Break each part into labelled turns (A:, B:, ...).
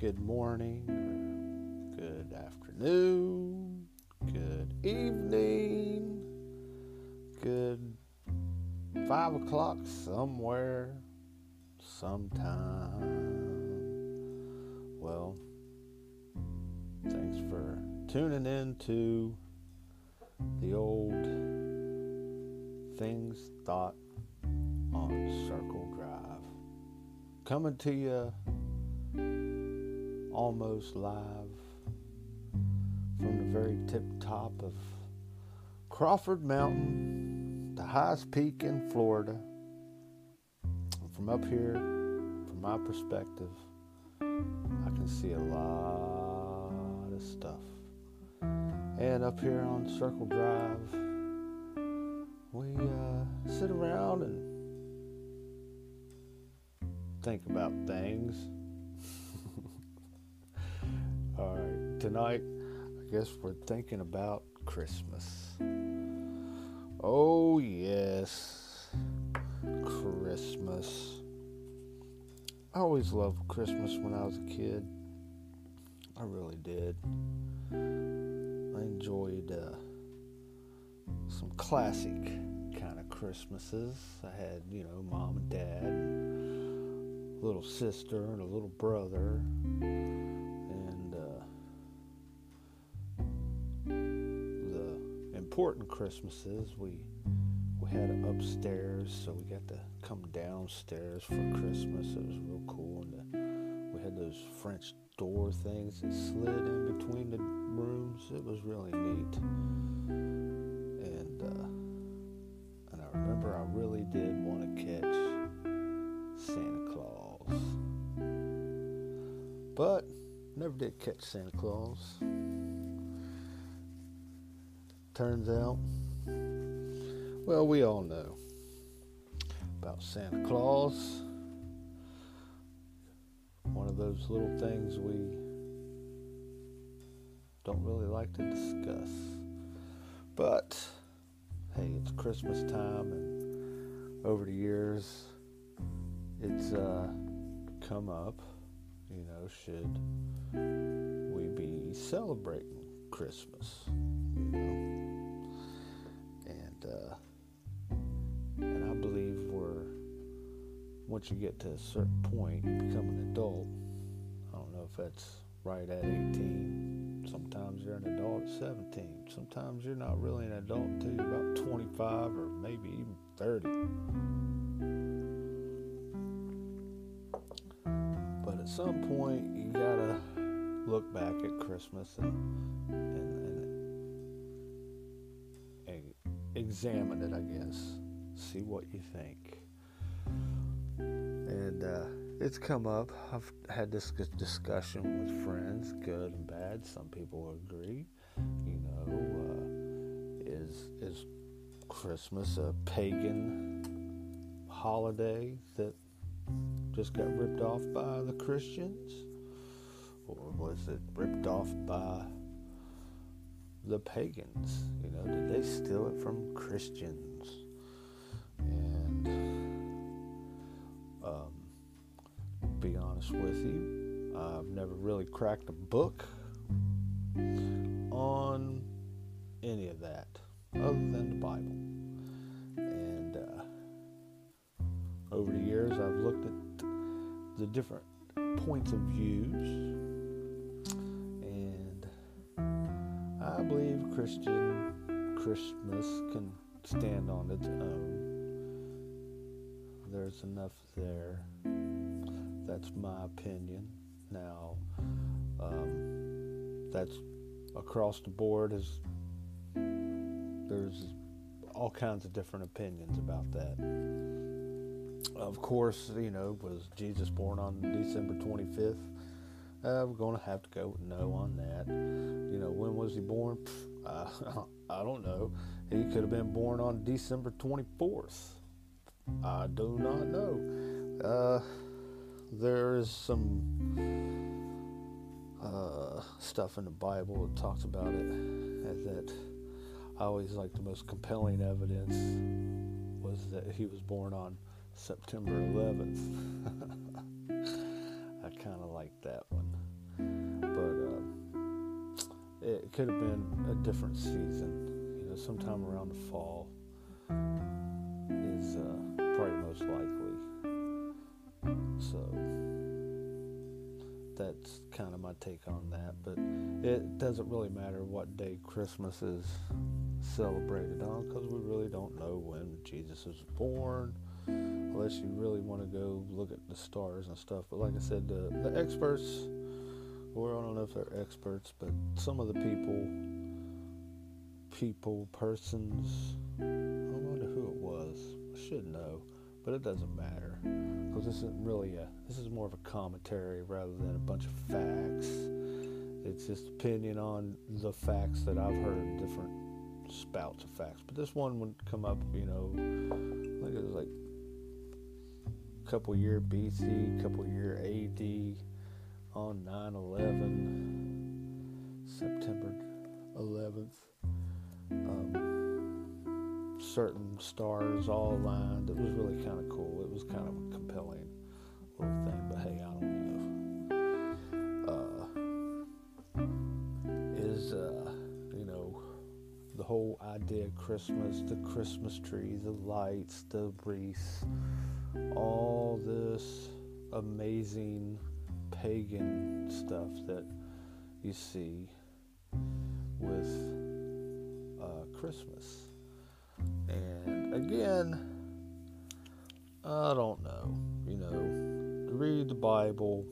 A: good morning, or good afternoon, good evening, good five o'clock somewhere, sometime. Well, thanks for tuning in to the old things thought on Circle Drive. Coming to you almost live from the very tip top of Crawford Mountain, the highest peak in Florida. From up here, from my perspective, I can see a lot of stuff. And up here on Circle Drive, we uh, sit around and think about things. Tonight, I guess we're thinking about Christmas. Oh, yes, Christmas. I always loved Christmas when I was a kid. I really did. I enjoyed uh, some classic kind of Christmases. I had, you know, mom and dad, and little sister, and a little brother, important Christmases we we had it upstairs, so we got to come downstairs for Christmas. It was real cool, and uh, we had those French door things that slid in between the rooms. It was really neat, and uh, and I remember I really did want to catch Santa Claus, but never did catch Santa Claus. Turns out. Well, we all know about Santa Claus. One of those little things we don't really like to discuss. But hey, it's Christmas time, and over the years, it's uh, come up. You know, should we be celebrating Christmas? Once you get to a certain point, become an adult. I don't know if that's right at 18. Sometimes you're an adult at 17. Sometimes you're not really an adult until you're about 25 or maybe even 30. But at some point, you gotta look back at Christmas and, and, and, and examine it, I guess see what you think. It's come up. I've had this discussion with friends, good and bad. Some people agree. You know, uh, is is Christmas a pagan holiday that just got ripped off by the Christians, or was it ripped off by the pagans? You know, did they steal it from Christians? Be honest with you. I've never really cracked a book on any of that other than the Bible. And uh, over the years, I've looked at the different points of views, and I believe Christian Christmas can stand on its own. There's enough there that's my opinion. Now, um, that's across the board. Is there's all kinds of different opinions about that. Of course, you know, was Jesus born on December 25th? Uh, we're going to have to go no on that. You know, when was he born? Uh, I don't know. He could have been born on December 24th. I do not know. Uh, there's some uh, stuff in the Bible that talks about it that I always like the most compelling evidence was that he was born on September 11th. I kind of like that one. but uh, it could have been a different season. You know, sometime around the fall is uh, probably most likely. So that's kind of my take on that. But it doesn't really matter what day Christmas is celebrated on because we really don't know when Jesus was born unless you really want to go look at the stars and stuff. But like I said, the, the experts, or I don't know if they're experts, but some of the people, people, persons, I wonder who it was. I should know, but it doesn't matter because this isn't really a. This is more of a commentary rather than a bunch of facts. It's just opinion on the facts that I've heard different spouts of facts. But this one would come up, you know, think it was like a couple year BC, couple year AD on 9/11, September 11th. Um, certain stars all aligned. It was really kind of cool. It was kind of a compelling little thing. But hey, I don't know. Uh, is uh, you know the whole idea of Christmas, the Christmas tree, the lights, the wreaths, all this amazing pagan stuff that you see with uh, Christmas. And again, I don't know. You know, read the Bible.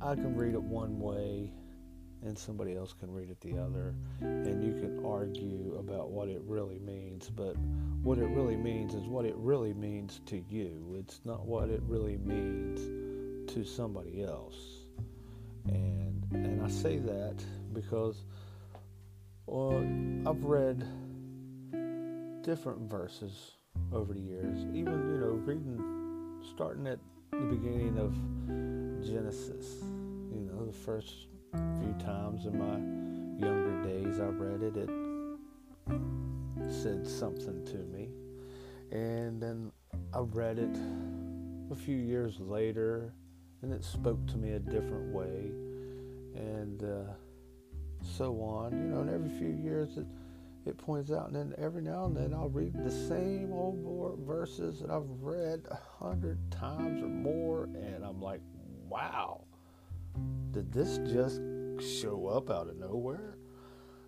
A: I can read it one way and somebody else can read it the other, and you can argue about what it really means. But what it really means is what it really means to you. It's not what it really means to somebody else. And and I say that because well, I've read different verses over the years. Even you know, reading starting at the beginning of Genesis. You know, the first few times in my younger days I read it, it said something to me. And then I read it a few years later, and it spoke to me a different way, and uh, so on. You know, and every few years it it points out, and then every now and then I'll read the same old verses that I've read a hundred times or more, and I'm like, wow did this just show up out of nowhere?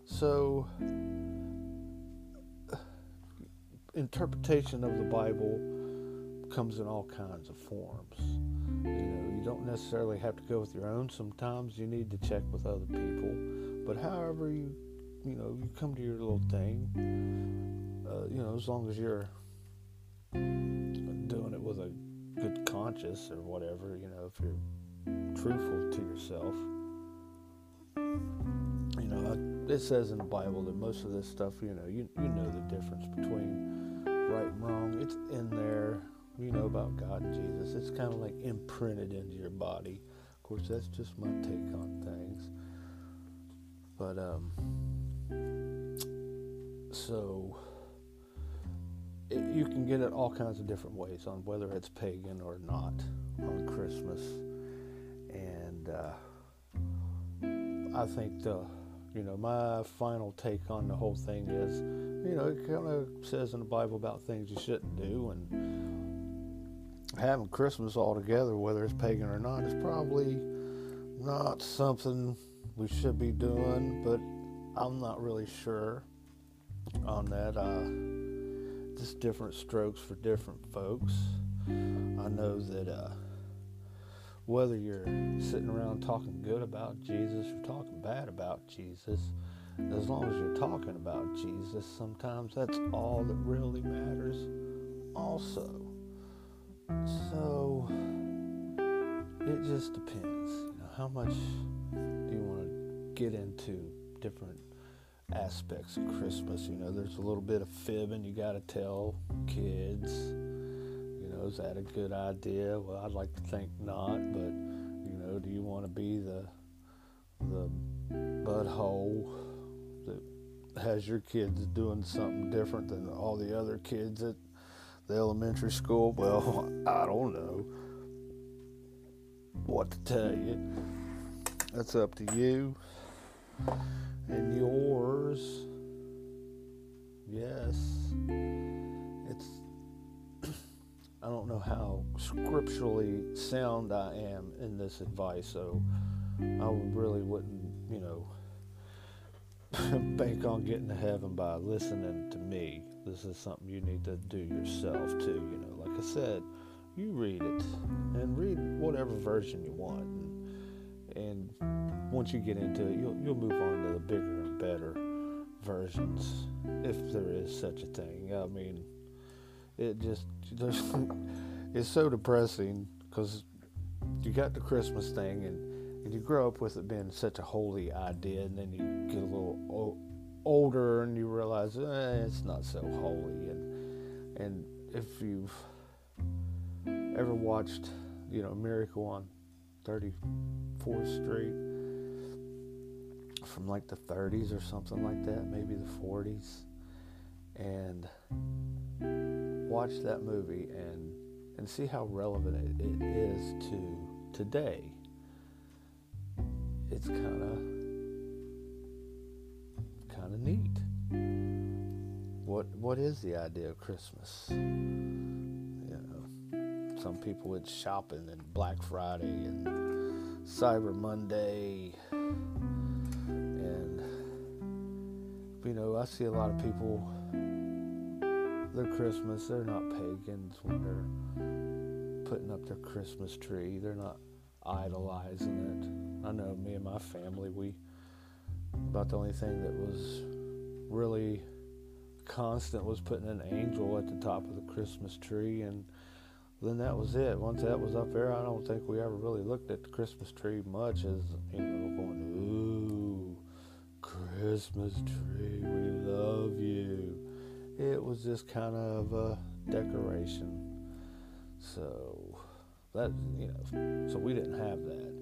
A: So, interpretation of the Bible comes in all kinds of forms. You know, you don't necessarily have to go with your own. Sometimes you need to check with other people. But however you, you know, you come to your little thing, uh, you know, as long as you're doing it with a good conscience or whatever, you know, if you're truthful to yourself. You know, it says in the Bible that most of this stuff, you know, you, you know the difference between right and wrong. It's in there. You know about God and Jesus. It's kind of like imprinted into your body. Of course, that's just my take on things. But, um, so it, you can get it all kinds of different ways on whether it's pagan or not on Christmas And uh, I think the, you know, my final take on the whole thing is, you know, it kind of says in the Bible about things you shouldn't do, and having Christmas all together, whether it's pagan or not, is probably not something we should be doing. But I'm not really sure on that. Uh, just different strokes for different folks. I know that. Uh, whether you're sitting around talking good about Jesus or talking bad about Jesus, as long as you're talking about Jesus, sometimes that's all that really matters, also. So, it just depends. You know, how much do you want to get into different aspects of Christmas? You know, there's a little bit of fibbing you got to tell kids You know, is that a good idea? Well, I'd like to think not, but you know, do you want to be the the butthole that has your kids doing something different than all the other kids at the elementary school? Well, I don't know. what to tell you. That's up to you and yours. Yes. It's I don't know how scripturally sound I am in this advice, so I really wouldn't, you know, bank on getting to heaven by listening to me. This is something you need to do yourself too, you know. Like I said, you read it and read whatever version you want. And, once you get into it, you'll, you'll move on to the bigger and better versions, if there is such a thing. I mean, it just it's so depressing because you got the Christmas thing and, and you grow up with it being such a holy idea, and then you get a little o- older and you realize eh, it's not so holy. And and if you've ever watched, you know, Miracle on 34th Street from like the 30s or something like that, maybe the 40s, and watch that movie and and see how relevant it, it is to today. It's kind of kind of neat. What what is the idea of Christmas? Some people it's shopping and Black Friday and Cyber Monday and you know, I see a lot of people their Christmas, they're not pagans when they're putting up their Christmas tree. They're not idolizing it. I know me and my family, we about the only thing that was really constant was putting an angel at the top of the Christmas tree and then that was it. Once that was up there, I don't think we ever really looked at the Christmas tree much as, you know, going, ooh, Christmas tree, we love you it was just kind of a decoration. So that you know, so we didn't have that.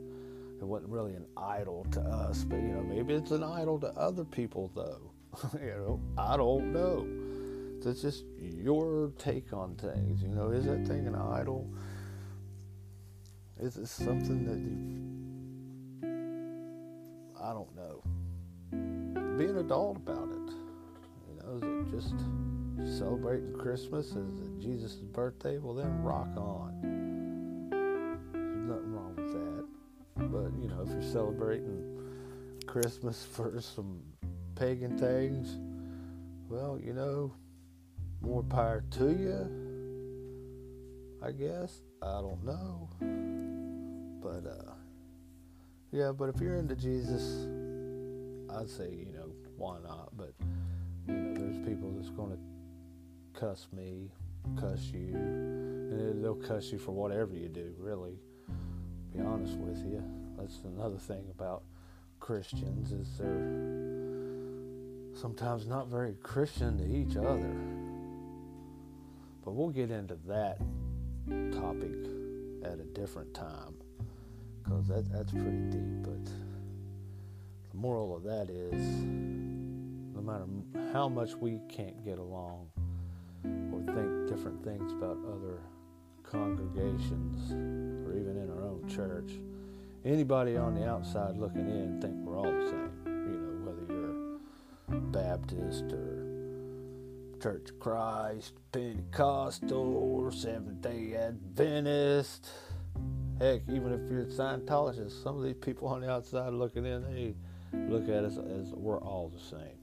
A: It wasn't really an idol to us, but you know, maybe it's an idol to other people though. you know, I don't know. It's just your take on things. You know, is that thing an idol? Is it something that you I don't know. Be an adult about it. You know, is it just celebrating Christmas as Jesus' birthday, well then rock on. There's nothing wrong with that. But you know, if you're celebrating Christmas for some pagan things, well, you know, more power to you. I guess. I don't know. But uh yeah, but if you're into Jesus, I'd say, you know, why not? But you know, there's people that's going to cuss me, cuss you, and they'll cuss you for whatever you do, really. Be honest with you. That's another thing about Christians is they're sometimes not very Christian to each other. But we'll get into that topic at a different time because that, that's pretty deep. But the moral of that is no matter how much we can't get along, or think different things about other congregations or even in our own church. Anybody on the outside looking in think we're all the same. You know, whether you're Baptist or Church of Christ, Pentecostal, Seventh day Adventist. Heck, even if you're a Scientologist, some of these people on the outside looking in, they look at us as we're all the same.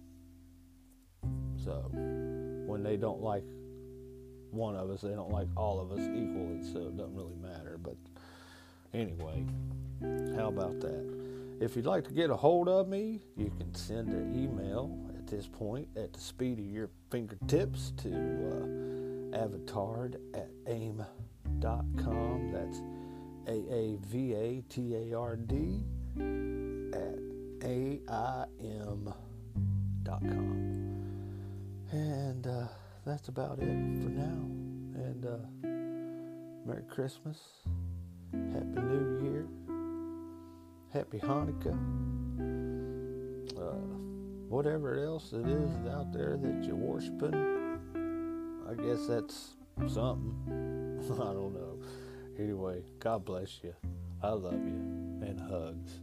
A: So, when they don't like one of us, they don't like all of us equally, so it doesn't really matter. But anyway, how about that? If you'd like to get a hold of me, you can send an email this point at the speed of your fingertips to uh, avatard at aim.com. That's A A V A T A R D at A I M.com. And uh, that's about it for now. And uh, Merry Christmas, Happy New Year, Happy Hanukkah, uh, whatever else it is out there that you're worshiping. I guess that's something. I don't know. Anyway, God bless you. I love you, and hugs.